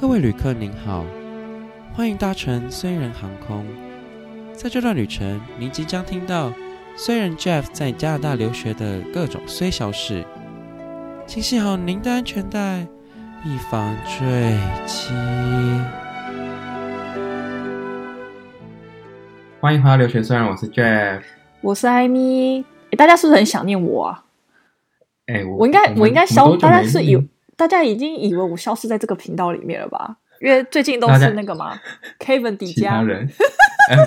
各位旅客您好，欢迎搭乘虽然航空。在这段旅程，您即将听到虽然 Jeff 在加拿大留学的各种虽小事，请系好您的安全带，以防坠机。欢迎回到留学虽然，我是 Jeff，我是艾米。诶，大家是不是很想念我啊？哎，我我应该我，我应该消，大家是以。大家已经以为我消失在这个频道里面了吧？因为最近都是那个嘛，Kevin 底加人、呃，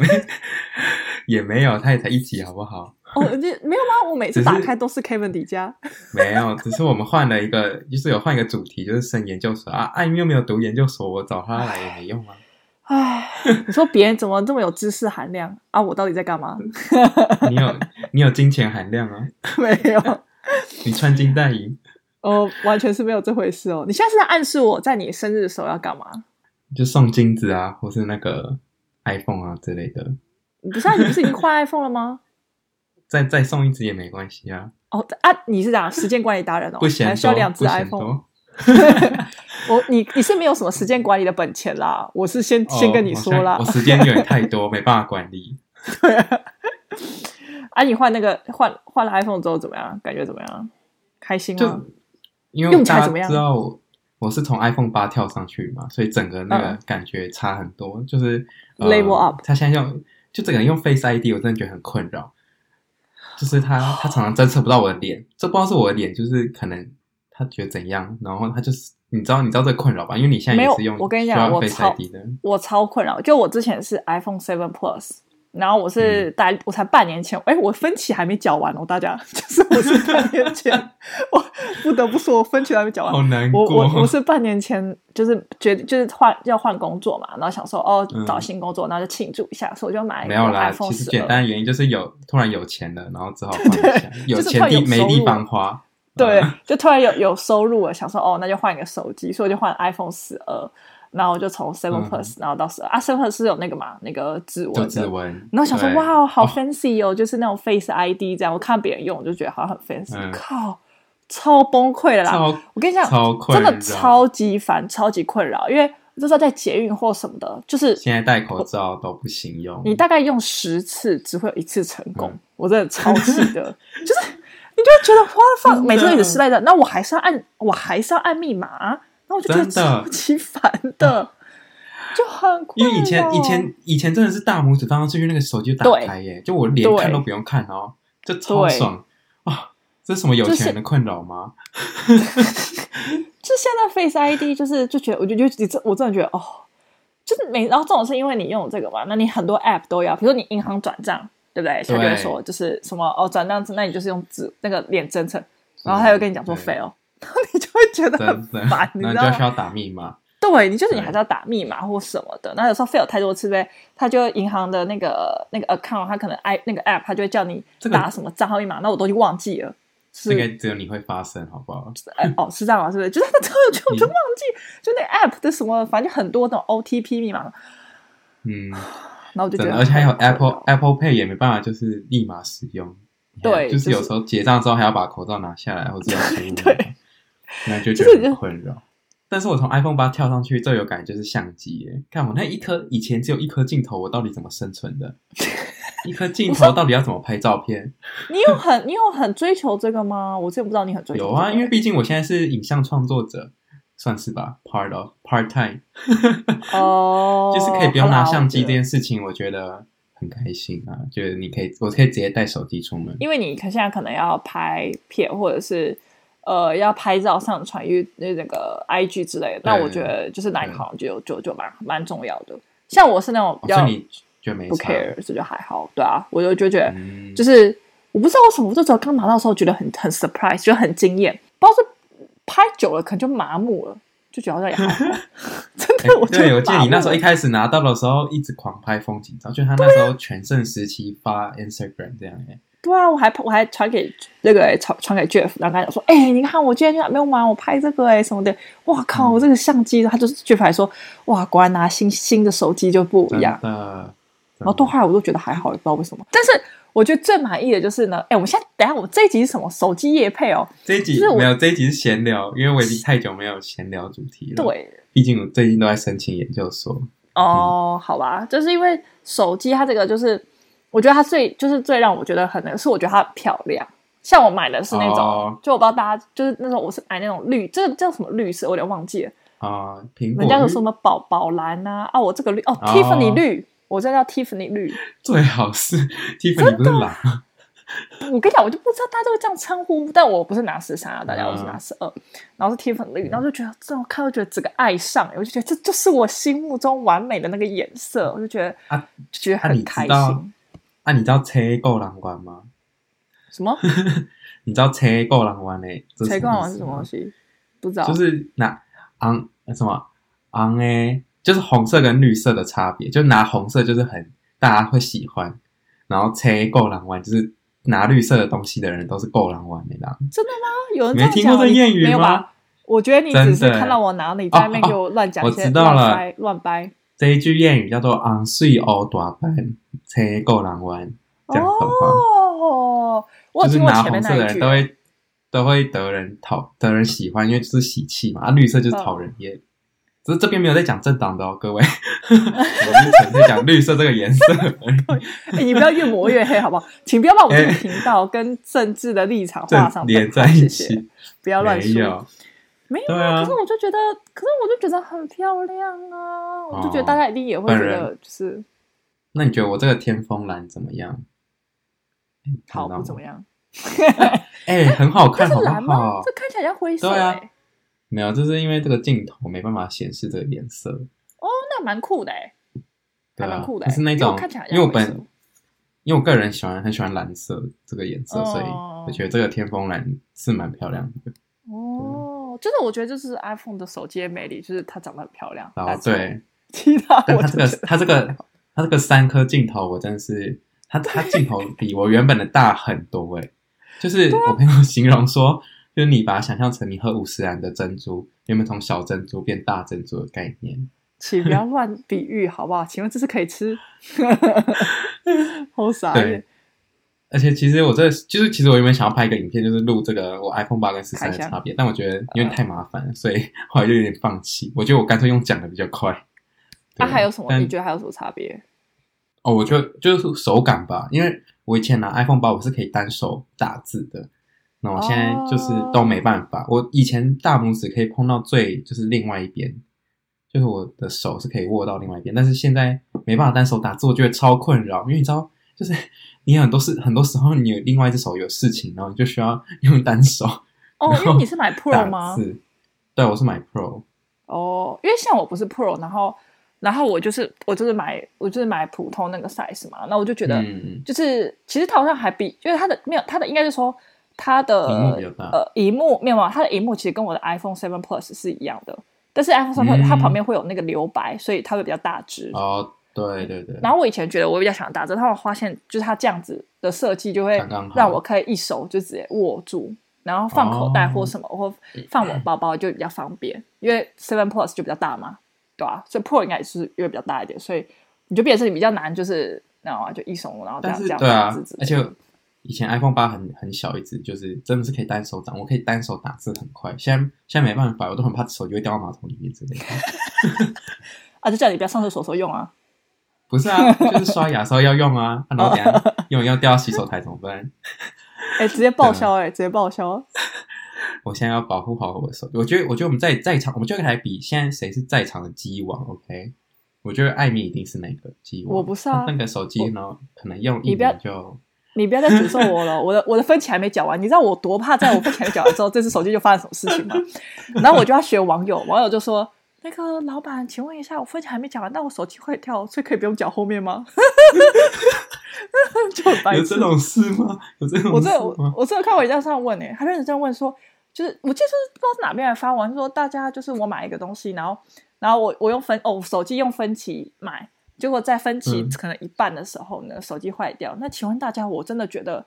也没有，他也才一集，好不好？哦，这没有吗？我每次打开都是 Kevin 底加，没有，只是我们换了一个，就是有换一个主题，就是升研究所啊。艾米又没有读研究所，我找他来也没用啊。唉，你说别人怎么这么有知识含量啊？我到底在干嘛？你有你有金钱含量啊？没有，你穿金戴银。哦，完全是没有这回事哦！你现在是在暗示我在你生日的时候要干嘛？就送金子啊，或是那个 iPhone 啊之类的。不是啊，你不是已经换 iPhone 了吗？再再送一只也没关系啊。哦啊，你是讲时间管理达人哦？不嫌多，还需要两只 iPhone。我你你是没有什么时间管理的本钱啦，我是先、哦、先跟你说啦，我时间有点太多，没办法管理。对啊。啊，你换那个换换了 iPhone 之后怎么样？感觉怎么样？开心吗？因为大家知道我我是从 iPhone 八跳上去嘛，所以整个那个感觉差很多。嗯、就是 Level up，他现在用就整个人用 Face ID，我真的觉得很困扰。就是他他常常侦测不到我的脸，这不知道是我的脸，就是可能他觉得怎样，然后他就是你知道你知道这个困扰吧？因为你现在也是用我跟你讲，我超我超困扰，就我之前是 iPhone Seven Plus。然后我是大，我才半年前，哎、嗯，我分期还没缴完哦，大家，就是我是半年前，我不得不说，我分期还没缴完，好难过。我我我是半年前，就是决定就是换要换工作嘛，然后想说哦，找新工作，然后就庆祝一下，所以我就买一个 iPhone 12。没有啦，其实简单的原因就是有突然有钱了，然后只好 换一下，有钱地没地方花，对，就突然有有收入了，想说哦，那就换一个手机，所以我就换 iPhone 十二。然后我就从 Seven Plus，、嗯、然后到十二啊，Seven Plus 是有那个嘛，那个指纹的，指纹。然后想说，哇，好 fancy 哦，哦，就是那种 Face ID 这样。我看别人用，我就觉得好像很 fancy、嗯。靠，超崩溃的啦！我跟你讲，真的超级烦，超级困扰。因为就是在捷运或什么的，就是现在戴口罩都不行用。你大概用十次，只会有一次成功。嗯、我真的超气的，就是你就会觉得 花放每次都一直失败的，那我还是要按，我还是要按密码。我就觉得超级烦的，就很因为以前以前以前真的是大拇指放上去，那个手机就打开耶，就我连看都不用看哦，就超爽啊！这是什么有钱人的困扰吗？就，就现在 Face ID 就是就觉得，我就觉得这我真的觉得哦，就是每然后这种是因为你用这个嘛，那你很多 App 都要，比如说你银行转账，对不对？他就会说就是什么哦转账，那你就是用指那个脸侦测，然后他又跟你讲说 fail。你就会觉得很烦，你知道吗？就需要打密码。对，你就是你还是要打密码或什么的。那有时候 fail 太多次呗，他就银行的那个那个 account，他可能 i 那个 app，他就会叫你打什么账号密码，那我都已经忘记了。这个只有你会发生，好不好？哎哦，是这样吗？是不是？就是他之后就我就忘记，就那个 app 的什么，反正很多那种 OTP 密码。嗯，然后我就觉得，而且还有 Apple Apple Pay 也没办法，就是立马使用。对，就是有时候结账之后还要把口罩拿下来，或者要 对。那就觉得很困扰，但是我从 iPhone 八跳上去最有感觉就是相机耶。看我那一颗以前只有一颗镜头，我到底怎么生存的？一颗镜头到底要怎么拍照片？你有很你有很追求这个吗？我真不知道你很追求、这个。有啊，因为毕竟我现在是影像创作者，算是吧，part of part time。哦、oh,，就是可以不用拿相机这件事情，我觉得很开心啊。就是你可以，我可以直接带手机出门，因为你可现在可能要拍片或者是。呃，要拍照上传，因为那个 IG 之类的，那我觉得就是哪一行就就就蛮蛮重要的。像我是那种比较不 care，这就还好。对啊，我就就觉得就是、嗯、我不知道为什么，我这时候刚拿到的时候觉得很很 surprise，就很惊艳。不知道是拍久了可能就麻木了，就觉得好像也还好。真的，我对我记得你那时候一开始拿到的时候一直狂拍风景照，就他那时候全盛时期发 Instagram 这样哎。对啊，我还我还传给那个传传给 Jeff，然后他讲说：“哎、欸，你看我今天就没有玩，我拍这个哎什么的。”哇靠，我这个相机，他就是 Jeff 还说：“哇，果然拿新新的手机就不一样。”然后到后来我都觉得还好，也不知道为什么。但是我觉得最满意的就是呢，哎，我们现在等下，我们这一集是什么？手机夜配哦。这一集没有，这一集是闲聊，因为我已经太久没有闲聊主题了。对，毕竟我最近都在申请研究所。哦，好吧，就是因为手机它这个，就是我觉得它最就是最让我觉得很能是，我觉得它很漂亮。像我买的是那种，哦、就我不知道大家就是那种，我是买那种绿，这个叫什么绿色，我有点忘记了啊。苹果人家有什么宝宝蓝啊？啊，我这个绿哦，哦，Tiffany 绿，我这叫 Tiffany 绿。最好是 Tiffany 不是蓝。我跟你讲，我就不知道大家都会这样称呼，但我不是拿十三啊，大家我是拿十二，然后是 Tiffany 绿，然后就觉得这种看，我觉得整个爱上，我就觉得这就是我心目中完美的那个颜色，我就觉得啊，就觉得很开心。啊，你知道车够蓝光吗？什么？你知道车够狼湾诶？车够狼湾是什么东西？不知道。就是拿昂什么昂诶，就是红色跟绿色的差别。就拿红色就是很大家会喜欢，然后车够狼湾就是拿绿色的东西的人都是够狼湾的啦。真的吗？有人没听过这谚语吗？我觉得你只是看到我拿你在那边给我乱讲一些乱掰乱掰。这一句谚语叫做“昂水欧大班，车够狼湾”，这样的话。就是拿红色的人都会都会得人讨得人喜欢，因为就是喜气嘛。啊，绿色就是讨人厌。只是这边没有在讲政党的哦，各位，我们纯粹讲绿色这个颜色。哎，你不要越抹越黑，好不好？请不要把我们这个频道跟政治的立场画上 连在一起，不要乱说。没有啊，可是我就觉得，可是我就觉得很漂亮啊！我就觉得大家一定也会觉得，就是。那你觉得我这个天风蓝怎么样？好不怎么样？哎、欸，很好看，好不好？这看起来像灰色，对啊。没有，就是因为这个镜头没办法显示这个颜色。哦，那蛮酷的哎，还蛮酷的。是那种，因为我本，因为我个人喜欢很喜欢蓝色这个颜色，哦、所以我觉得这个天风蓝是蛮漂亮的。哦，真的，我觉得这是 iPhone 的手机的魅力，就是它长得很漂亮。然后对，其他但它这个它这个它这个三颗镜头，我真的是。它它镜头比我原本的大很多诶，就是我朋友形容说，就是你把它想象成你喝五十岚的珍珠，有没有从小珍珠变大珍珠的概念？请不要 乱比喻好不好？请问这是可以吃？好傻。对，而且其实我这就是其实我原本想要拍一个影片，就是录这个我 iPhone 八跟十三的差别，但我觉得因为太麻烦了，所以 后来就有点放弃。我觉得我干脆用讲的比较快。那还有什么？你觉得还有什么差别？哦，我觉得就是手感吧，因为我以前拿 iPhone 八，我是可以单手打字的，那我现在就是都没办法。Oh. 我以前大拇指可以碰到最就是另外一边，就是我的手是可以握到另外一边，但是现在没办法单手打字，我觉得超困扰。因为你知道，就是你很多事，很多时候你有另外一只手有事情，然后你就需要用单手。哦，oh, 因为你是买 Pro 吗？是对，我是买 Pro。哦，oh, 因为像我不是 Pro，然后。然后我就是我就是买我就是买普通那个 size 嘛，那我就觉得就是、嗯、其实它好像还比就是它的没有它的应该是说它的呃荧幕没有嘛，它的荧幕其实跟我的 iPhone Seven Plus 是一样的，但是 iPhone Seven Plus 它旁边会有那个留白，嗯、所以它会比较大只。哦，对对对。然后我以前觉得我比较想打字，但我发现就是它这样子的设计就会让我可以一手就直接握住，然后放口袋或什么、哦、或放我包包就比较方便，因为 Seven Plus 就比较大嘛。对啊，所以 Pro 应该也是因为比较大一点，所以你就变成你比较难，就是那种啊，就一手然后这样这样。对啊，而且以前 iPhone 八很很小一只，就是真的是可以单手掌，我可以单手打字很快。现在现在没办法，我都很怕手机会掉到马桶里面之类的。啊，就叫你不要上厕所时候用啊。不是啊，就是刷牙时候要用啊，然后等下用要掉到洗手台怎么办？哎、欸，直接报销哎、欸，直接报销。我现在要保护好我的手机。我觉得，我觉得我们在在场，我们就来比，现在谁是在场的机王？OK？我觉得艾米一定是那个机王。我不是啊，那个手机呢，可能用一年就你不要再诅咒我了。我的我的分歧还没缴完，你知道我多怕，在我分歧还没缴完之后，这只手机就发生什么事情吗？然后我就要学网友，网友就说：“那个老板，请问一下，我分期还没讲完，但我手机坏掉，所以可以不用缴后面吗？” 就有这种事吗？有这种事吗？我这我我这个看网站上问诶，还有人这样问说。就是我记得是不知道是哪边来发文，说大家就是我买一个东西，然后然后我我用分哦手机用分期买，结果在分期可能一半的时候呢，嗯、手机坏掉。那请问大家，我真的觉得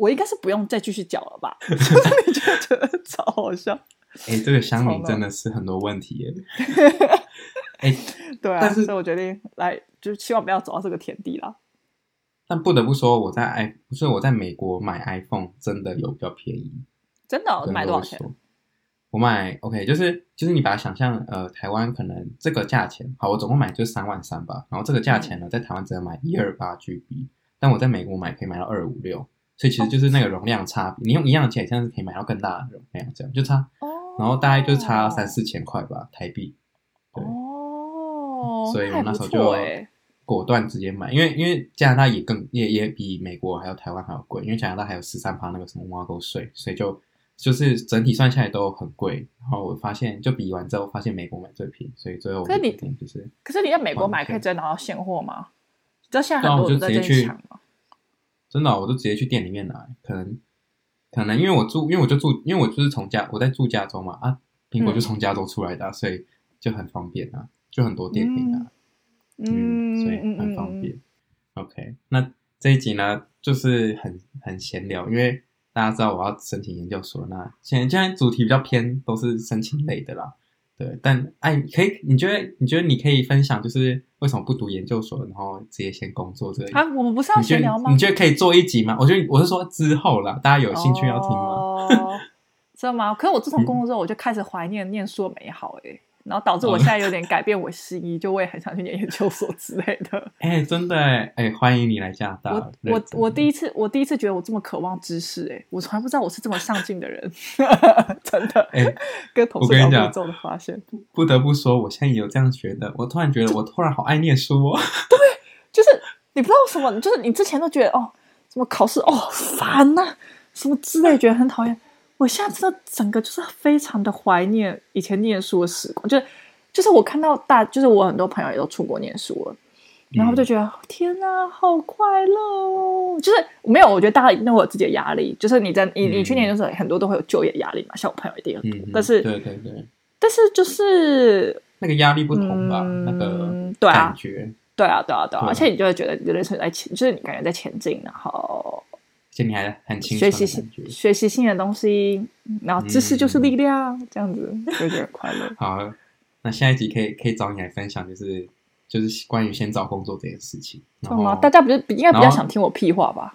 我应该是不用再继续缴了吧？你觉得超好笑？哎、欸，这个乡民真的是很多问题耶。哎、欸，对啊，但是所以我决定来，就希望不要走到这个田地啦。但不得不说，我在 i 不是我在美国买 iPhone 真的有比较便宜。真的、哦？买多少钱？我买 OK，就是就是你把它想象呃，台湾可能这个价钱，好，我总共买就三万三吧。然后这个价钱呢，在台湾只能买一二八 GB，但我在美国买可以买到二五六，所以其实就是那个容量差别。你用一样的钱，现在是可以买到更大的容量，这样就差。然后大概就差三四千块吧，台币。对。哦。所以我那时候就果断直接买，因为因为加拿大也更也也比美国还有台湾还要贵，因为加拿大还有十三趴那个什么挖沟税，所以就。就是整体算下来都很贵，然后我发现就比完之后发现美国买最便宜，所以最后我决定就是。可是你在美国买可以直接拿到现货吗？你知道现在很多人都在这抢吗？真的、哦，我就直接去店里面拿。可能可能因为我住，因为我就住，因为我就是从加我在住加州嘛啊，苹果就从加州出来的、啊嗯，所以就很方便啊，就很多店可以拿。嗯，嗯所以很方便。嗯、OK，那这一集呢，就是很很闲聊，因为。大家知道我要申请研究所，那现在现在主题比较偏都是申请类的啦，对。但哎，可以？你觉得？你觉得你可以分享，就是为什么不读研究所，然后直接先工作这里？啊，我们不是要闲聊吗？你觉得可以做一集吗？我觉得我是说之后啦，大家有兴趣要听吗？哦，知道吗？可是我自从工作之后，我就开始怀念念书的美好，欸，诶然后导致我现在有点改变我心意，就我也很想去念研究所之类的。哎、欸，真的哎，哎，欢迎你来加拿大。我我我第一次我第一次觉得我这么渴望知识，哎，我从来不知道我是这么上进的人，真的。哎、欸，跟同事聊之后的发现不，不得不说，我现在也有这样觉得。我突然觉得，我突然好爱念书哦。对，就是你不知道什么，就是你之前都觉得哦，什么考试哦烦呐、啊，什么之类，觉得很讨厌。我现在真的整个就是非常的怀念以前念书的时光，就是就是我看到大，就是我很多朋友也都出国念书了，然后就觉得、嗯、天哪，好快乐哦！就是没有，我觉得大家一定会有自己的压力，就是你在你你去年的时候，很多都会有就业压力嘛，像我朋友一定很多，嗯、但是对对对，但是就是那个压力不同吧，嗯、那个感觉，对啊对啊对啊，对啊，而且你就会觉得你的人生在前，就是你感觉在前进，然后。现在你还很清楚学习性学习性的东西，然后知识就是力量，嗯、这样子就觉得快乐。好，那下一集可以可以找你来分享，就是就是关于先找工作这件事情。懂吗？大家不是应该比较想听我屁话吧？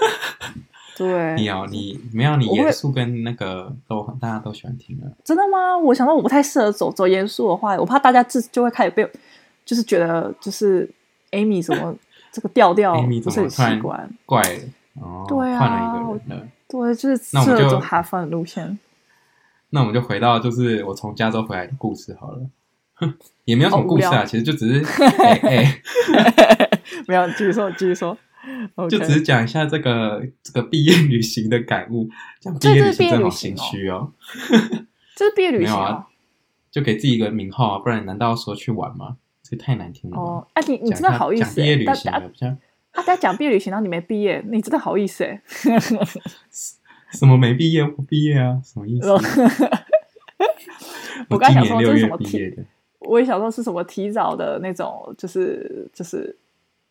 对，你要你没有你严肃跟那个都大家都喜欢听的。真的吗？我想到我不太适合走走严肃的话，我怕大家自就会开始被就是觉得就是 Amy 怎么这个调调不是很习惯怪。哦，对啊，换了一个人了。对，就是适合走哈佛的路线。那我们就回到就是我从加州回来的故事好了。哼，也没有什么故事啊，其实就只是 哎哎，没有，继续说，继续说。就只是讲一下这个这个毕业旅行的感悟。这样毕业旅行真好心虚哦。这是毕业旅行 啊，就给自己一个名号啊，不然难道要说去玩吗？这太难听了。哦，哎，你你真的好意思？毕业旅行比较。他在讲毕业旅行，然后你没毕业，你真的好意思哎？什么没毕业不毕业啊？什么意思？我刚想说这是什么提？我也想说是什么提早的那种，就是就是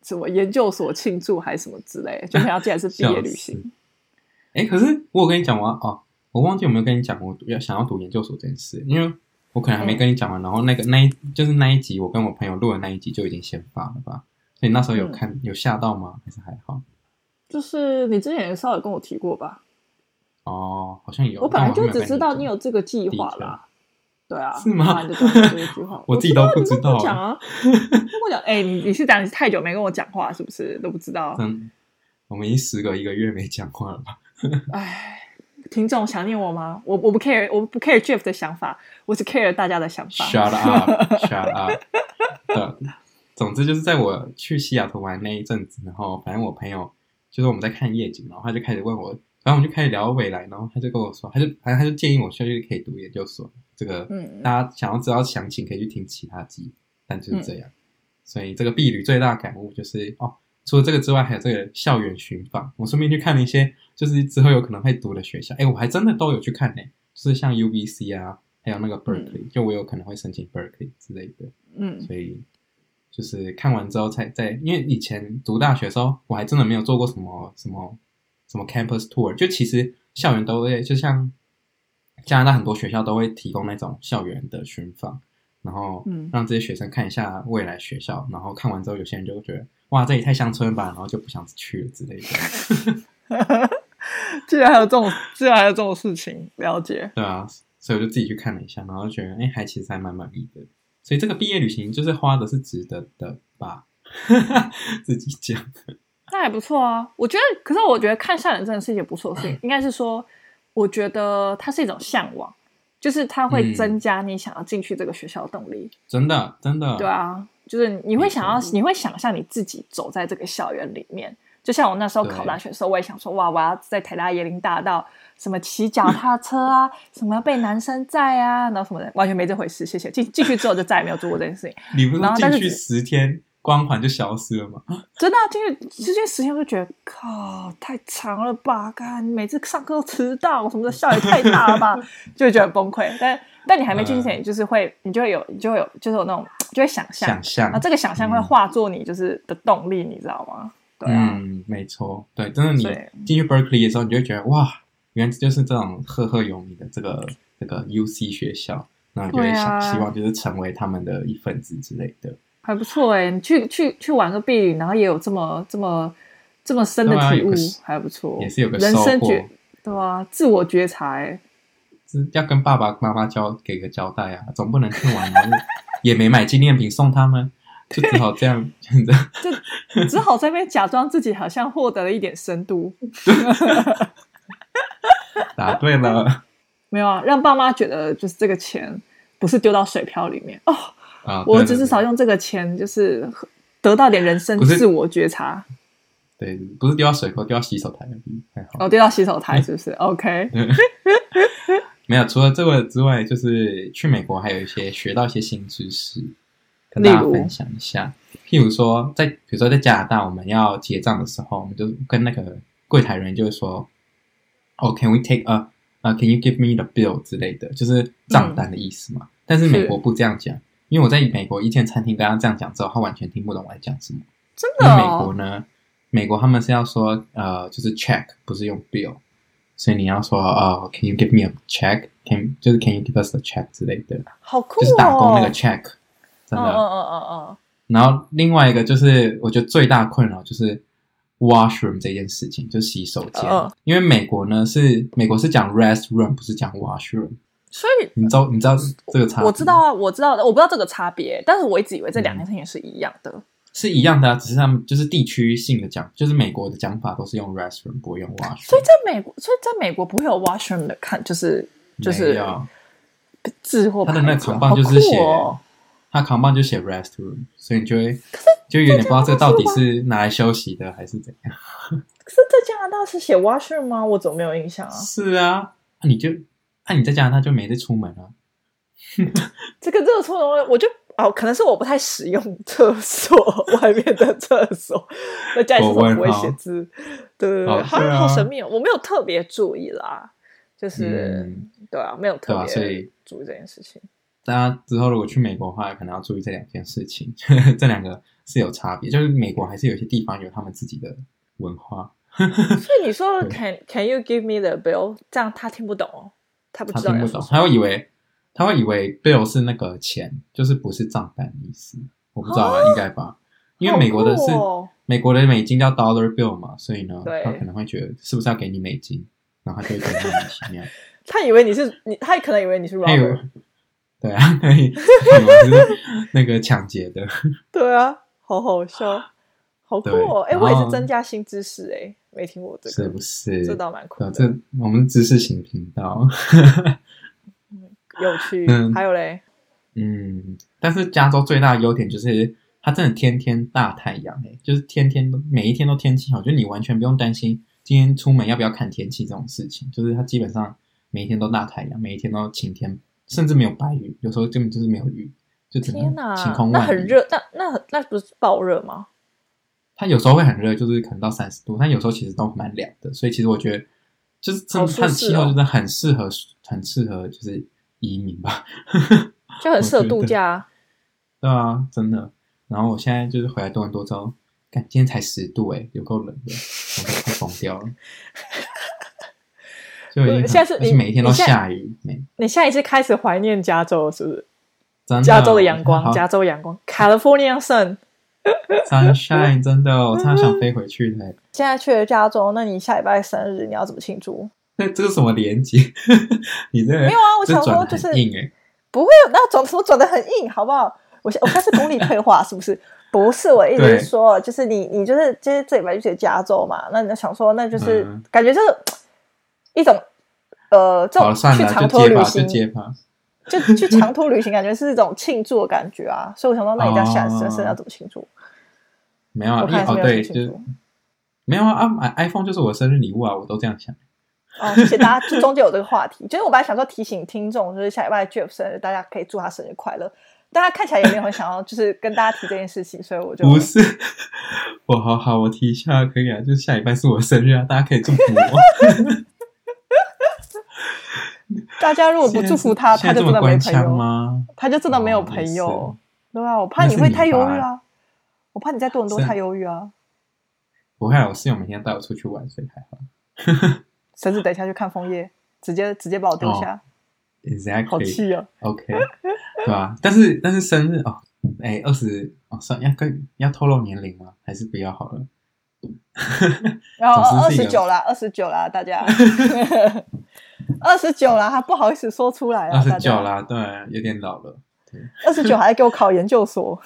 什么研究所庆祝还是什么之类，就想要既然是毕业旅行。哎，可是我有跟你讲完哦，我忘记有没有跟你讲我要想要读研究所这件事，因为我可能还没跟你讲完。然后那个那一就是那一集，我跟我朋友录的那一集就已经先发了吧。所以那时候有看、嗯、有吓到吗？还是还好？就是你之前也稍微跟我提过吧？哦，好像有。我本来就只知道你有这个计划啦。对啊，是吗？我，我自己都不知道。讲啊，跟我讲，哎、欸，你你是讲你太久没跟我讲话，是不是都不知道？嗯，我们已经时隔一个月没讲话了吧？哎，听众想念我吗？我我不 care，我不 care Jeff 的想法，我只 care 大家的想法。Shut up！Shut up！总之就是在我去西雅图玩那一阵子，然后反正我朋友就是我们在看夜景，然后他就开始问我，然后我们就开始聊未来，然后他就跟我说，他就反正他就建议我下去可以读研究所。这个，嗯，大家想要知道详情可以去听其他集，但就是这样。嗯、所以这个毕旅最大的感悟就是哦，除了这个之外，还有这个校园寻访。我顺便去看了一些，就是之后有可能会读的学校。哎，我还真的都有去看呢，就是像 UBC 啊，还有那个 Berkeley，、嗯、就我有可能会申请 Berkeley 之类的。嗯，所以。就是看完之后才在，因为以前读大学的时候，我还真的没有做过什么什么什么 campus tour。就其实校园都会，就像加拿大很多学校都会提供那种校园的巡访，然后让这些学生看一下未来学校。然后看完之后，有些人就会觉得哇，这里太乡村吧，然后就不想去了之类的。竟然还有这种，竟然还有这种事情，了解。对啊，所以我就自己去看了一下，然后觉得，哎，还其实还蛮满意的。所以这个毕业旅行就是花的是值得的吧？自己讲，那还不错啊。我觉得，可是我觉得看校园真的是一件不错的事情。应该是说，我觉得它是一种向往，就是它会增加你想要进去这个学校的动力。真的，真的。对啊，就是你会想要，你会想象你自己走在这个校园里面。就像我那时候考大学的时候，我也想说，哇，我要在台大椰林大道什么骑脚踏车啊，什么被男生载啊，然后什么的，完全没这回事。谢谢。进进去之后就再也没有做过这件事情。你不是进去十天，光环就消失了吗？真的进去进去十天，就觉得靠，太长了吧？看每次上课都迟到，什么的，效也太大了吧？就会觉得很崩溃。但但你还没进去前，你就是会，你就会有，你就会有，就是有那种，就会想象，想象，啊，这个想象会化作你就是的动力，嗯、你知道吗？对啊、嗯，没错，对，真的，你进去 Berkeley 的时候，你就会觉得哇，原来就是这种赫赫有名的这个这个 UC 学校，那你就会想、啊、希望就是成为他们的一份子之类的，还不错哎，你去去去玩个毕旅，然后也有这么这么这么深的体悟，还不错，也是有个人生觉，对啊，自我觉察哎，要跟爸爸妈妈交给个交代啊，总不能去玩 也没买纪念品送他们。就只好这样，真的，就只好在那边假装自己好像获得了一点深度。答对了，没有啊，让爸妈觉得就是这个钱不是丢到水漂里面哦。啊，我只是少用这个钱，就是得到点人生自我觉察。对，不是丢到水沟，丢到洗手台还好。哦，丢到洗手台是不是？OK。没有，除了这个之外，就是去美国还有一些学到一些新知识。跟大家分享一下，譬如说，在比如说在加拿大，我们要结账的时候，我们就跟那个柜台人员就会说：“哦，Can we take a 啊？Can you give me the bill 之类的，就是账单的意思嘛。嗯”但是美国不这样讲，因为我在美国一间餐厅跟他这样讲之后，他完全听不懂我在讲什么。真的？因为美国呢，美国他们是要说呃，就是 check，不是用 bill，所以你要说哦，Can you give me a check？Can 就是 Can you give us a check 之类的，好酷哦，就是打工那个 check。真的，嗯嗯嗯嗯，然后另外一个就是，我觉得最大困扰就是 washroom 这件事情，就是洗手间。Uh, 因为美国呢是美国是讲 restroom，不是讲 washroom。所以你知道你知道这个差别？我知道啊，我知道的，我不知道这个差别，但是我一直以为这两件事情是一样的。嗯、是一样的啊，只是他们就是地区性的讲，就是美国的讲法都是用 restroom，不会用 washroom。所以在美国，所以在美国不会有 washroom 的看，就是就是字或他的那个扛棒就是写。他扛棒就写 restroom，所以你就会就有点不知道这到底是拿来休息的还是怎样。可是，在加拿大是写 washroom 吗？我怎么没有印象啊？是啊，那你就那你在加拿大就没得出门啊。这个热出门，我就哦，可能是我不太使用厕所外面的厕所，在家里是不会写字。对对对，好好神秘哦，我没有特别注意啦，就是对啊，没有特别注意这件事情。大家之后如果去美国的话，可能要注意这两件事情，呵 呵这两个是有差别。就是美国还是有些地方有他们自己的文化。所以你说 Can Can you give me the bill？这样他听不懂哦，他不知道。他听不懂，他会以为他会以为 bill 是那个钱，就是不是账单的意思。我不知道啊，应该吧？因为美国的是、哦、美国的美金叫 dollar bill 嘛，所以呢，他可能会觉得是不是要给你美金，然后他就会觉得莫名其妙。他以为你是你，他可能以为你是 robber。对啊，可以，那个抢劫的。对啊，好好笑，好酷哦！哎，我也是增加新知识哎，没听过这个，是不是？这倒蛮酷的。这我们知识型频道，有趣。嗯，还有嘞，嗯，但是加州最大的优点就是它真的天天大太阳哎，就是天天都每一天都天气好，就你完全不用担心今天出门要不要看天气这种事情，就是它基本上每一天都大太阳，每一天都晴天。甚至没有白雨，有时候根本就是没有雨，就整个晴空万里。那很热，那那那不是爆热吗？它有时候会很热，就是可能到三十度，但有时候其实都蛮凉的。所以其实我觉得，就是它的气候真的很适合，很适合就是移民吧，就很适合度假。对啊，真的。然后我现在就是回来多伦多之后，看今天才十度诶，有够冷的，我都快疯掉了。对，现在是你每一天都下雨。你下一次开始怀念加州是不是？加州的阳光，加州阳光，California sun。Sunshine，真的，我超想飞回去的。现在去了加州，那你下礼拜生日你要怎么庆祝？那这是什么连接？你这、没有啊？我想说就是硬哎，不会有那转什么转的很硬，好不好？我我开始功力 退化，是不是？不是，我一直是说，就是你你就是就是这礼拜去加州嘛，那你就想说，那就是、嗯、感觉就是一种呃，这种去长途旅行，就去长途旅行，感觉是一种庆祝的感觉啊。所以我想到，那你家下次生日要怎么庆祝？没有啊，我哦对，就没有啊啊买 iPhone 就是我生日礼物啊，我都这样想。哦，谢谢大家，就中间有这个话题，就是我本来想说提醒听众，就是下礼拜 Jeff 生日，大家可以祝他生日快乐。大家看起来也没有很想要，就是跟大家提这件事情，所以我就不是我好好我提一下可以啊，就是下礼拜是我生日啊，大家可以祝福我。大家如果不祝福他，他就真的没朋友吗？他就真的没有朋友，哦、对啊，我怕你会太忧郁啊，我怕你在多伦多太忧郁啊。不会啊，我室友每天带我出去玩，所以还好。甚至等一下去看枫叶，直接直接把我丢下。哦 Exactly，好气啊！OK，对吧？但是但是生日哦，哎，二十哦，算要跟要透露年龄吗？还是不要好了？然后二十九啦，二十九啦，大家 二十九啦，还不好意思说出来啊。二十九啦，对，有点老了。二十九还给我考研究所？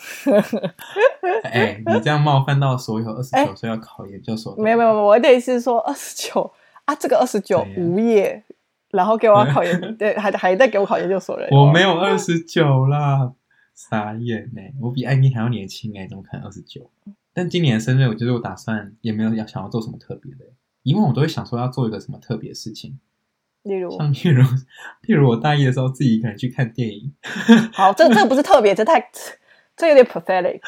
哎，你这样冒犯到所有二十九岁要考研究所？没有没有，我的意思是说二十九啊，这个二十九无业。然后给我考研，对，还还在给我考研究所人。我没有二十九啦，傻眼呢！我比艾米还要年轻哎，怎么可能二十九？但今年的生日，我就是我打算也没有要想要做什么特别的。以往我都会想说要做一个什么特别的事情，例如像例如，例如我大一的时候自己一个人去看电影。好，这这个不是特别，这太这有点 pathetic。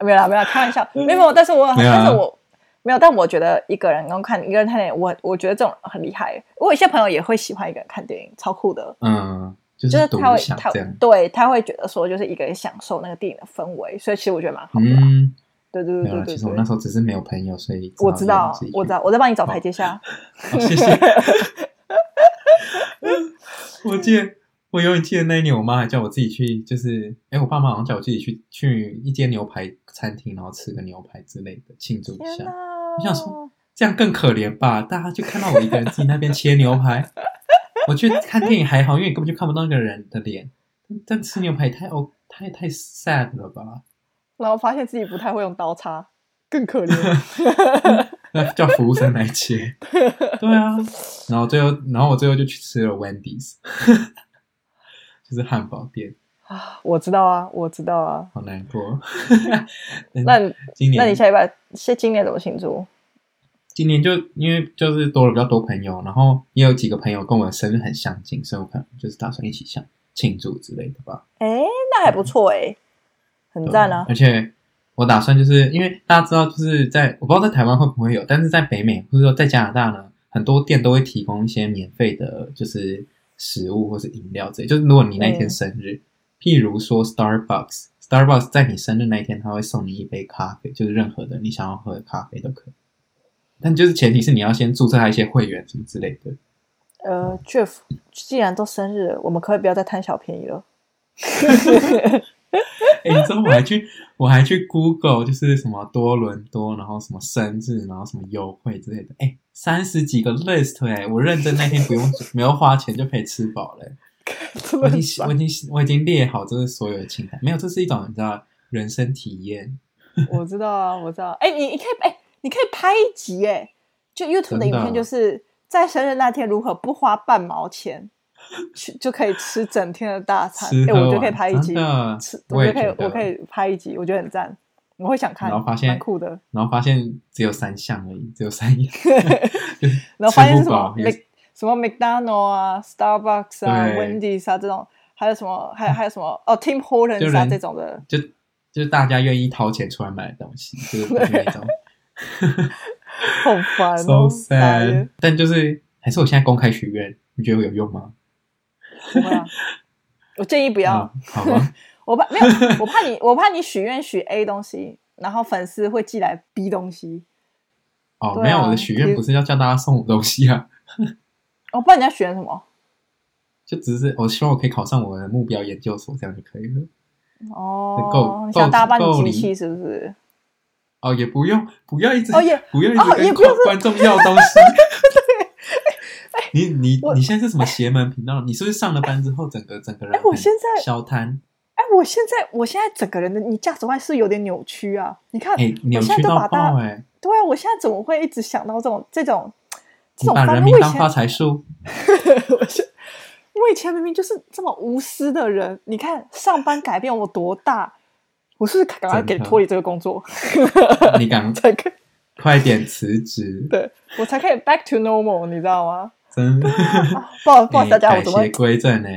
没有啦，没有啦，开玩笑，没有，但是我但是我。没有，但我觉得一个人刚看一个人看电影，我我觉得这种很厉害。我有一些朋友也会喜欢一个人看电影，超酷的。嗯，就是他会他对他会觉得说，就是一个人享受那个电影的氛围，所以其实我觉得蛮好的。嗯，对对对对对。其实我那时候只是没有朋友，所以我知道，我知道，我在帮你找台阶下。谢谢。我记得。我永远记得那一年，我妈还叫我自己去，就是，哎，我爸妈好像叫我自己去去一间牛排餐厅，然后吃个牛排之类的庆祝一下。我想说，这样更可怜吧？大家就看到我一个人自己那边切牛排。我去看电影还好，因为你根本就看不到那个人的脸。但吃牛排太哦，太太 sad 了吧？然后发现自己不太会用刀叉，更可怜。那叫服务生来切。对啊，然后最后，然后我最后就去吃了 Wendy's。就是汉堡店啊，我知道啊，我知道啊，好难过。那今年，那你下礼拜，是今年怎么庆祝？今年就因为就是多了比较多朋友，然后也有几个朋友跟我的生日很相近，所以我可能就是打算一起想庆祝之类的吧。哎，那还不错哎，很赞啊！而且我打算就是因为大家知道，就是在我不知道在台湾会不会有，但是在北美或者说在加拿大呢，很多店都会提供一些免费的，就是。食物或是饮料之类，就是如果你那天生日，嗯、譬如说 Starbucks，Starbucks 在你生日那一天，他会送你一杯咖啡，就是任何的你想要喝的咖啡都可以。但就是前提是你要先注册他一些会员什么之类的。呃，Jeff，既然都生日了，我们可以不要再贪小便宜了。我还去，我还去 Google，就是什么多伦多，然后什么生日，然后什么优惠之类的。哎、欸，三十几个 list，哎、欸，我认真那天不用没有花钱就可以吃饱嘞、欸。我已经我已经我已经列好这是所有的清单，没有，这是一种你知道人生体验。我知道啊，我知道。哎、欸，你你可以哎、欸，你可以拍一集哎、欸，就 YouTube 的影片，就是在生日那天如何不花半毛钱。去就可以吃整天的大餐，哎、欸，我觉得可以拍一集，吃我觉得可以，我可以拍一集，我觉得很赞，我会想看，然后发现蛮酷的，然后发现只有三项而已，只有三样，然后发现是什么什么 McDonald 啊、Starbucks 啊、Wendy's 啊这种，还有什么，还有还有什么哦，Tim Hortons 啊这种的，就就是大家愿意掏钱出来买的东西，就是那种，好烦哦，so sad，但就是还是我现在公开许愿，你觉得会有用吗？不会啊，我建议不要。嗯、好吧，我怕没有，我怕你，我怕你许愿许 A 东西，然后粉丝会寄来 B 东西。哦，啊、没有，我的许愿不是要叫大家送我东西啊。我不知道你要许愿什么？就只是我希望我可以考上我的目标研究所，这样就可以了。哦，够你想大家帮你机器是不是？哦，也不用，不要一直，哦也不要一直跟观众要东西。你你你现在是什么邪门频道？你是不是上了班之后，整个整个人哎，我现在小摊。哎，我现在我现在整个人的你价值观是有点扭曲啊！你看，哎，扭曲到爆哎！对啊，我现在怎么会一直想到这种这种这种？把人民当发财树。我我以前明明就是这么无私的人，你看上班改变我多大，我是不是赶快给脱离这个工作？你赶 快快点辞职，对我才可以 back to normal，你知道吗？真的，不好不好意思，大家我怎么归正呢？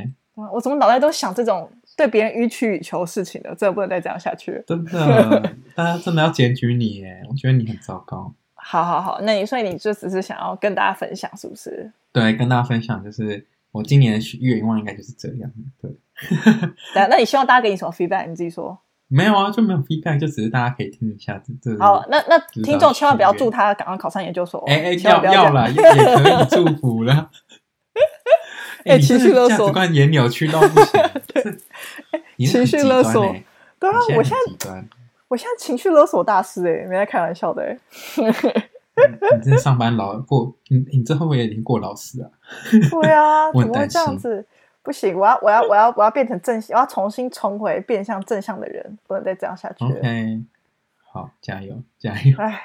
我怎么脑袋都想这种对别人予取予求事情的？真的不能再这样下去了。真的，大家真的要检举你耶！我觉得你很糟糕。好好好，那你所以你就只是想要跟大家分享，是不是？对，跟大家分享就是。我今年的愿望应该就是这样，对。对，那你希望大家给你什么 feedback？你自己说。没有啊，就没有 feedback，就只是大家可以听一下这。好，那那听众千万不要祝他赶快考上研究所。哎哎，要要了，也可以祝福了。哎，情绪勒索，价值观也扭曲到不行。对，情绪勒索。对啊，我现在我现在情绪勒索大师哎，没在开玩笑的哎。你这上班老过，你你这会不会也已经过劳死啊？对啊，怎么会这样子？不行，我要我要我要我要变成正向，我要重新重回变向正向的人，不能再这样下去了。OK，好，加油加油！哎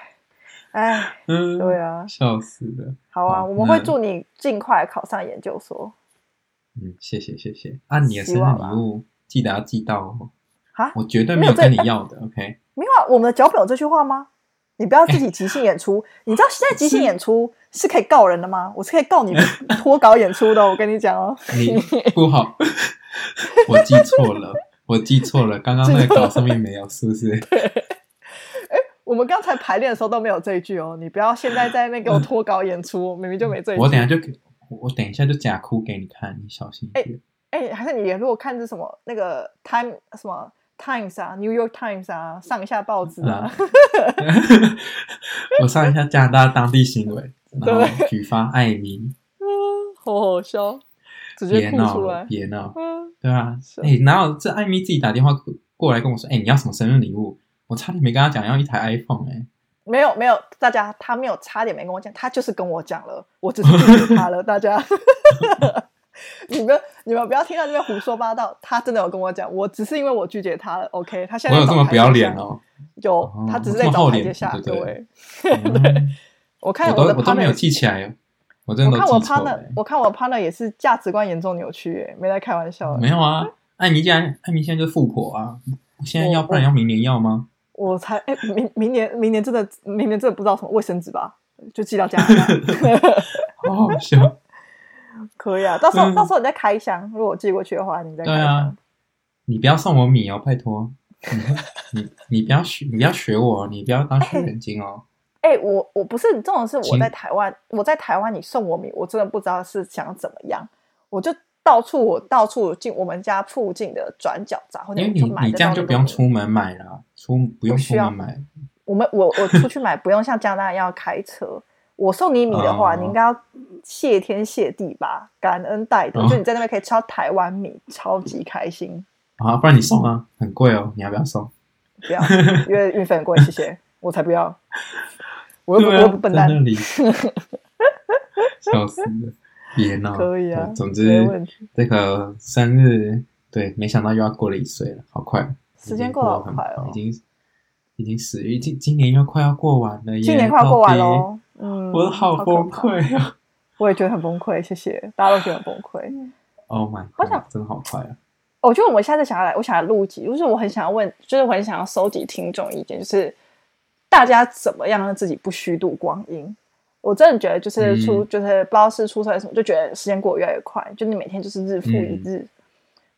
哎，嗯，对啊，笑死了。好啊，我们会祝你尽快考上研究所。嗯，谢谢谢谢。按你的生日礼物记得要寄到哦。啊，我绝对没有跟你要的。OK，没有啊，我们的脚本有这句话吗？你不要自己即兴演出，欸、你知道现在即兴演出是可以告人的吗？我是可以告你 脱稿演出的，我跟你讲哦。你不好，我记错了，我记错了，刚刚那个稿上面没有，是不是？对。哎、欸，我们刚才排练的时候都没有这一句哦，你不要现在在那给我脱稿演出，明明就没这一句。我等下就给，我等一下就假哭给你看，你小心一点。哎、欸欸，还是你如果看是什么那个 time 什么？Times 啊，New York Times 啊，上一下报纸啊。我上一下加拿大当地新闻，然后举发艾米。嗯，好好笑，直接哭出来。别闹，对啊。哎，然后这艾米自己打电话过来跟我说：“哎，你要什么生日礼物？”我差点没跟他讲要一台 iPhone。哎，没有没有，大家他没有差点没跟我讲，他就是跟我讲了，我只是拒绝他了，大家。你们你们不要听到这边胡说八道，他真的有跟我讲，我只是因为我拒绝他了。OK，他现在我有这么不要脸哦？有，他只是在找台阶下。各位，对，我看我的我都没有记起来，我真的我看我 partner，我看我 partner 也是价值观严重扭曲，哎，没在开玩笑。没有啊，艾米既然艾米现在就是富婆啊，现在要不然要明年要吗？我才哎，明明年明年真的明年真的不知道什么卫生纸吧，就寄到家 里。好好笑。可以啊，到时候、嗯、到时候你再开箱，如果我寄过去的话，你再开箱。对啊，你不要送我米哦，拜托。你你你不要学，你不要学我，你不要当学人精哦。哎、欸欸，我我不是，这种是我在台湾，我在台湾，你送我米，我真的不知道是想怎么样，我就到处我到处进我们家附近的转角杂货店，因为你你这样就不用出门买了，出不用出门买。我们我我出去买不用像加拿大要开车。我送你米的话，你应该要谢天谢地吧，感恩戴德。就你在那边可以吃到台湾米，超级开心。啊，不然你送啊，很贵哦，你要不要送？不要，因为运费很贵，谢谢，我才不要。我又我又不笨蛋。笑死了，别闹。可以啊，总之这个生日，对，没想到又要过了一岁了，好快，时间过得好快哦，已经已经十月，今今年又快要过完了，今年快要过完喽。嗯，我好崩溃啊！我也觉得很崩溃，谢谢大家都觉得很崩溃。Oh my，我想真的好快啊！我觉得我们下次想要来，我想要录集，就是我很想要问，就是我很想要收集听众意见，就是大家怎么样让自己不虚度光阴？我真的觉得，就是出，嗯、就是不知道是出错什么，就觉得时间过得越来越快，就你每天就是日复一日。嗯、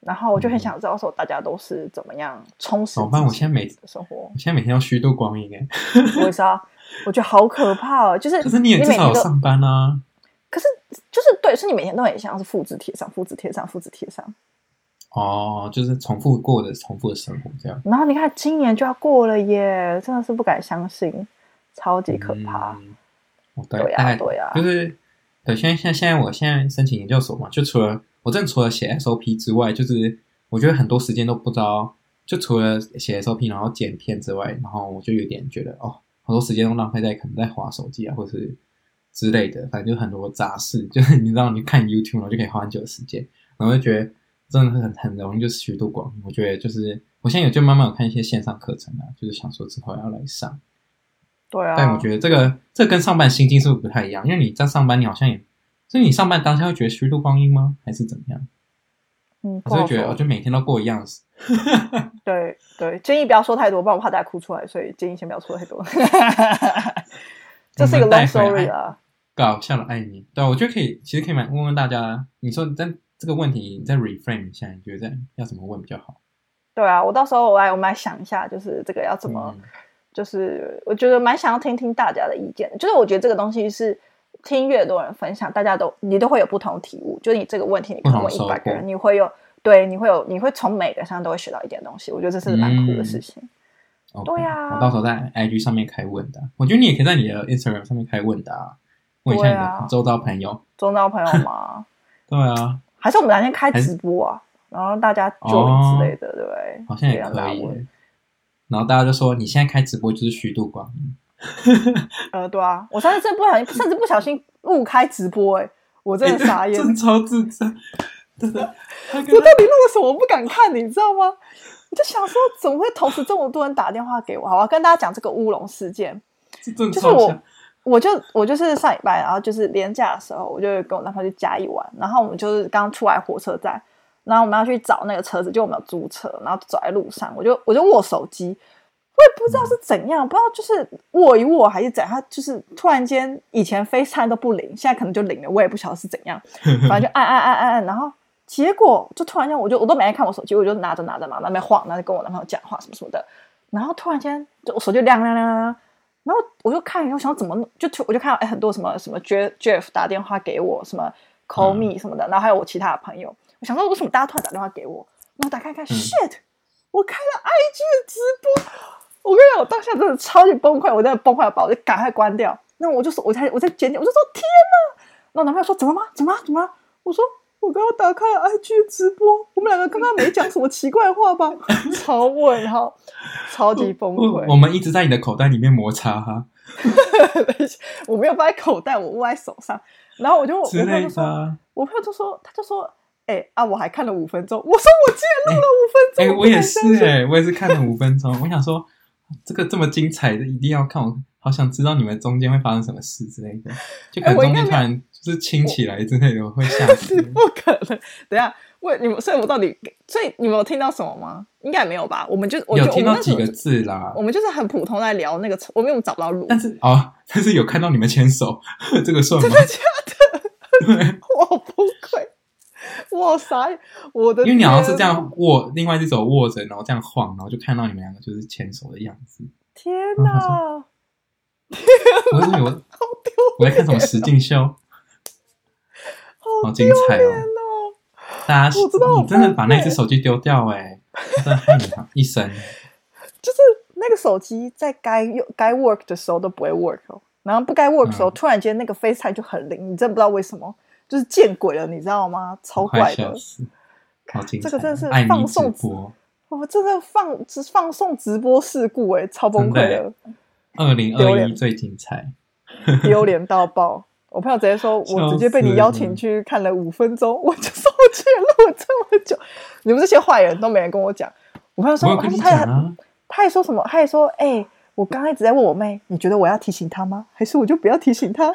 然后我就很想知道说，大家都是怎么样充实？我现在每生活，我现在每天要虚度光阴哎！我也是啊。我觉得好可怕哦！就是，可是你也至少有上班啊。可是，就是对，是你每天都很像是复制贴上、复制贴上、复制贴上。哦，就是重复过的、重复的生活这样。然后你看，今年就要过了耶，真的是不敢相信，超级可怕。嗯、对呀，对呀，就是对。现在，现在，现在，我现在申请研究所嘛，就除了我真的除了写 SOP 之外，就是我觉得很多时间都不知道。就除了写 SOP，然后剪片之外，然后我就有点觉得哦，很多时间都浪费在可能在划手机啊，或者是之类的，反正就很多杂事，就是你知道，你看 YouTube 然后就可以花很久的时间，然后就觉得真的很很容易就是虚度光阴。我觉得就是我现在有就慢慢有看一些线上课程啊，就是想说之后要来上。对啊，但我觉得这个这个跟上班心境是不是不太一样？因为你在上班，你好像也，所以你上班当下会觉得虚度光阴吗？还是怎么样？嗯，我就觉得我就每天都过一样子。对对，建议不要说太多，不然我怕大家哭出来，所以建议先不要说太多。这是一个 long story 啊。搞笑的爱你，对，我觉得可以，其实可以问问大家，你说在这个问题，你再 reframe 一下，你觉得要怎么问比较好？对啊，我到时候我来我们来想一下，就是这个要怎么。嗯就是我觉得蛮想要听听大家的意见，就是我觉得这个东西是听越多人分享，大家都你都会有不同体悟。就是你这个问题，你可能问一百个人，你会有对，你会有，你会从每个上都会学到一点东西。我觉得这是蛮酷的事情。嗯、对呀、啊，我到时候在 IG 上面开问答，我觉得你也可以在你的 Instagram 上面开问答，问一下你的周遭朋友。周遭朋友吗？对啊，还是我们哪天开直播啊？然后大家 join 之类的，对不对？好像也可以。然后大家就说：“你现在开直播就是虚度光阴。” 呃，对啊，我上次真的不小心，甚至不小心误开直播、欸，哎，我真的傻眼，真超自责。真的，我到底录了什么？我不敢看，你知道吗？我就想说，怎么会同时这么多人打电话给我？好，我要跟大家讲这个乌龙事件。就是我，我就我就是上礼拜，然后就是连假的时候，我就跟我男朋友去嘉义玩，然后我们就是刚出来火车站。然后我们要去找那个车子，就我们有租车，然后走在路上，我就我就握手机，我也不知道是怎样，不知道就是握一握还是怎样，他就是突然间以前 FaceTime 都不灵，现在可能就灵 了，我也不晓得是怎样，反正就按按按按按，然后结果就突然间我就我都没爱看我手机，我就拿着拿着嘛，那边晃，然后跟我男朋友讲话什么什么的，然后突然间就我手机亮亮亮亮，然后我就看，我想怎么就我就看到哎很多什么什么 Jeff Jeff 打电话给我，什么 Call Me 什么的，然后还有我其他的朋友。我想说，为什么大家突然打电话给我？然后打开看、嗯、，shit！我开了 IG 的直播。我跟你讲，我当下真的超级崩溃，我在崩溃，把我就赶快关掉。那我就说，我在我在捡点，我就说天哪！然后男朋友说，怎么吗？怎么了？怎么了？我说我刚刚打开了 IG 直播，我们两个刚刚没讲什么奇怪的话吧？超问号，超级崩溃我。我们一直在你的口袋里面摩擦哈。我没有放在口袋，我握在手上。然后我就我朋友就说，我朋友就说，他就说。哎、欸、啊！我还看了五分钟。我说我竟然录了五分钟。哎、欸欸，我也是哎、欸，我也是看了五分钟。我想说，这个这么精彩的，一定要看。我好想知道你们中间会发生什么事之类的。就可能中间突然就是亲起来之类的，我会吓死。不可能！等一下，问你们，所以我到底，所以你们有听到什么吗？应该没有吧？我们就我就有听到几个字啦。我们就是很普通在聊那个，我们又找不到路。但是哦，但是有看到你们牵手，这个算吗？真的假的？对，我崩溃。哇塞！我的，因为你好像是这样握，另外一只手握着，然后这样晃，然后就看到你们两个就是牵手的样子。天哪！我以为我我在看什么实境秀，好精彩哦！大家，我知道你真的把那只手机丢掉哎，真的害你一生。就是那个手机在该用该 work 的时候都不会 work 哦，然后不该 work 的时候，突然间那个 FaceTime 就很灵，你真的不知道为什么。就是见鬼了，你知道吗？超怪的，这个真的是放送直播，我真的放直放送直播事故哎、欸，超崩溃的。二零二一最精彩，丢脸到爆！我朋友直接说，我直接被你邀请去看了五分钟，我就说我居然录了这么久，你们这些坏人都没人跟我讲。我朋友说，他还他还说什么？他还说，哎、欸，我刚刚一直在问我妹，你觉得我要提醒他吗？还是我就不要提醒他？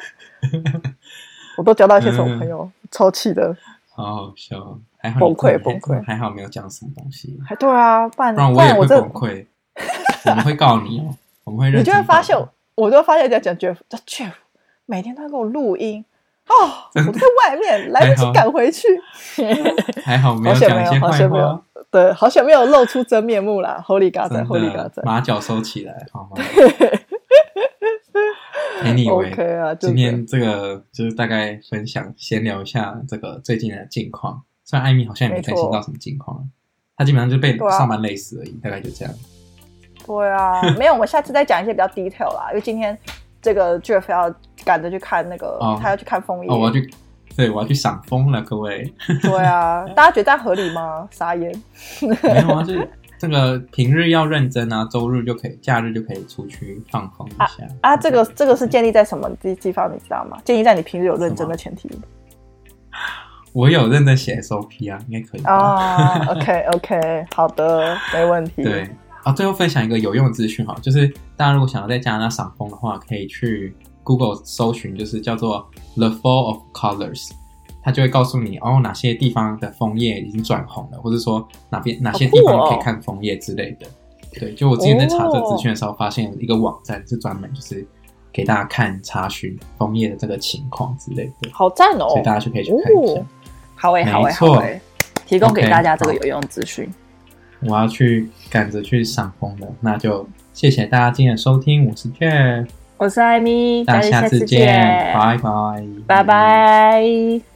我都交到一些什么朋友，嗯、超气的，好好笑，还好崩溃崩溃，还好没有讲什么东西，还对啊，不然不然我也会崩溃，我们会告你哦，我们会认，你就会发现，我就会发现在讲 Jeff，叫 Jeff，每天都要给我录音哦，我在外面来不及赶回去，还好没有讲一些坏话，对，好险没有露出真面目啦，Holy God，Holy God，马脚收起来，好吗？Anyway，、okay 啊、今天这个就是大概分享闲聊一下这个最近的近况。虽然艾米好像也没更新到什么近况，她基本上就被上班累死而已，啊、大概就这样。对啊，没有，我们下次再讲一些比较 detail 啦。因为今天这个 Jeff 要赶着去看那个，哦、他要去看枫叶。哦，我要去，对，我要去赏枫了，各位。对啊，大家觉得这样合理吗？傻眼。没有啊，就是这个平日要认真啊，周日就可以，假日就可以出去放风一下。啊，啊这个这个是建立在什么地地方？你知道吗？建立在你平日有认真的前提。我有认真写 SOP 啊，应该可以。啊、oh,，OK OK，好的，没问题。对啊，最后分享一个有用的资讯哈，就是大家如果想要在加拿大赏枫的话，可以去 Google 搜寻，就是叫做 The Fall of Colors，它就会告诉你哦，哪些地方的枫叶已经转红了，或者说哪边哪些地方可以看枫叶之类的。哦、对，就我之前在查这资讯的时候，发现有一个网站是专门就是。给大家看查询枫叶的这个情况之类的，好赞哦！所以大家就可以去看一下。哦、好诶，好诶，好诶，提供给大家这个有用资讯。我要去赶着去赏枫了，那就谢谢大家今天的收听。我是 Jeff，我是艾米，大家下次见，拜拜，拜拜。